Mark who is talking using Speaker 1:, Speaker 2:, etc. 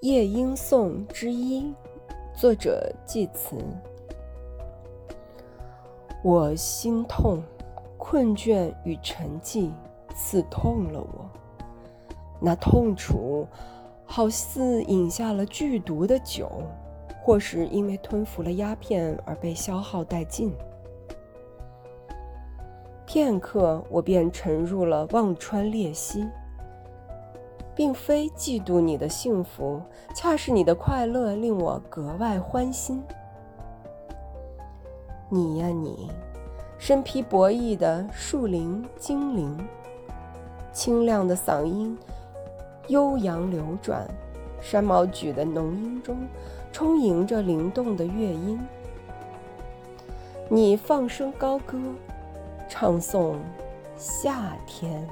Speaker 1: 夜莺颂之一，作者季慈。我心痛，困倦与沉寂刺痛了我。那痛楚，好似饮下了剧毒的酒，或是因为吞服了鸦片而被消耗殆尽。片刻，我便沉入了忘川裂溪。并非嫉妒你的幸福，恰是你的快乐令我格外欢心。你呀你，身披薄翼的树林精灵，清亮的嗓音悠扬流转，山毛榉的浓荫中充盈着灵动的乐音。你放声高歌，唱颂夏天。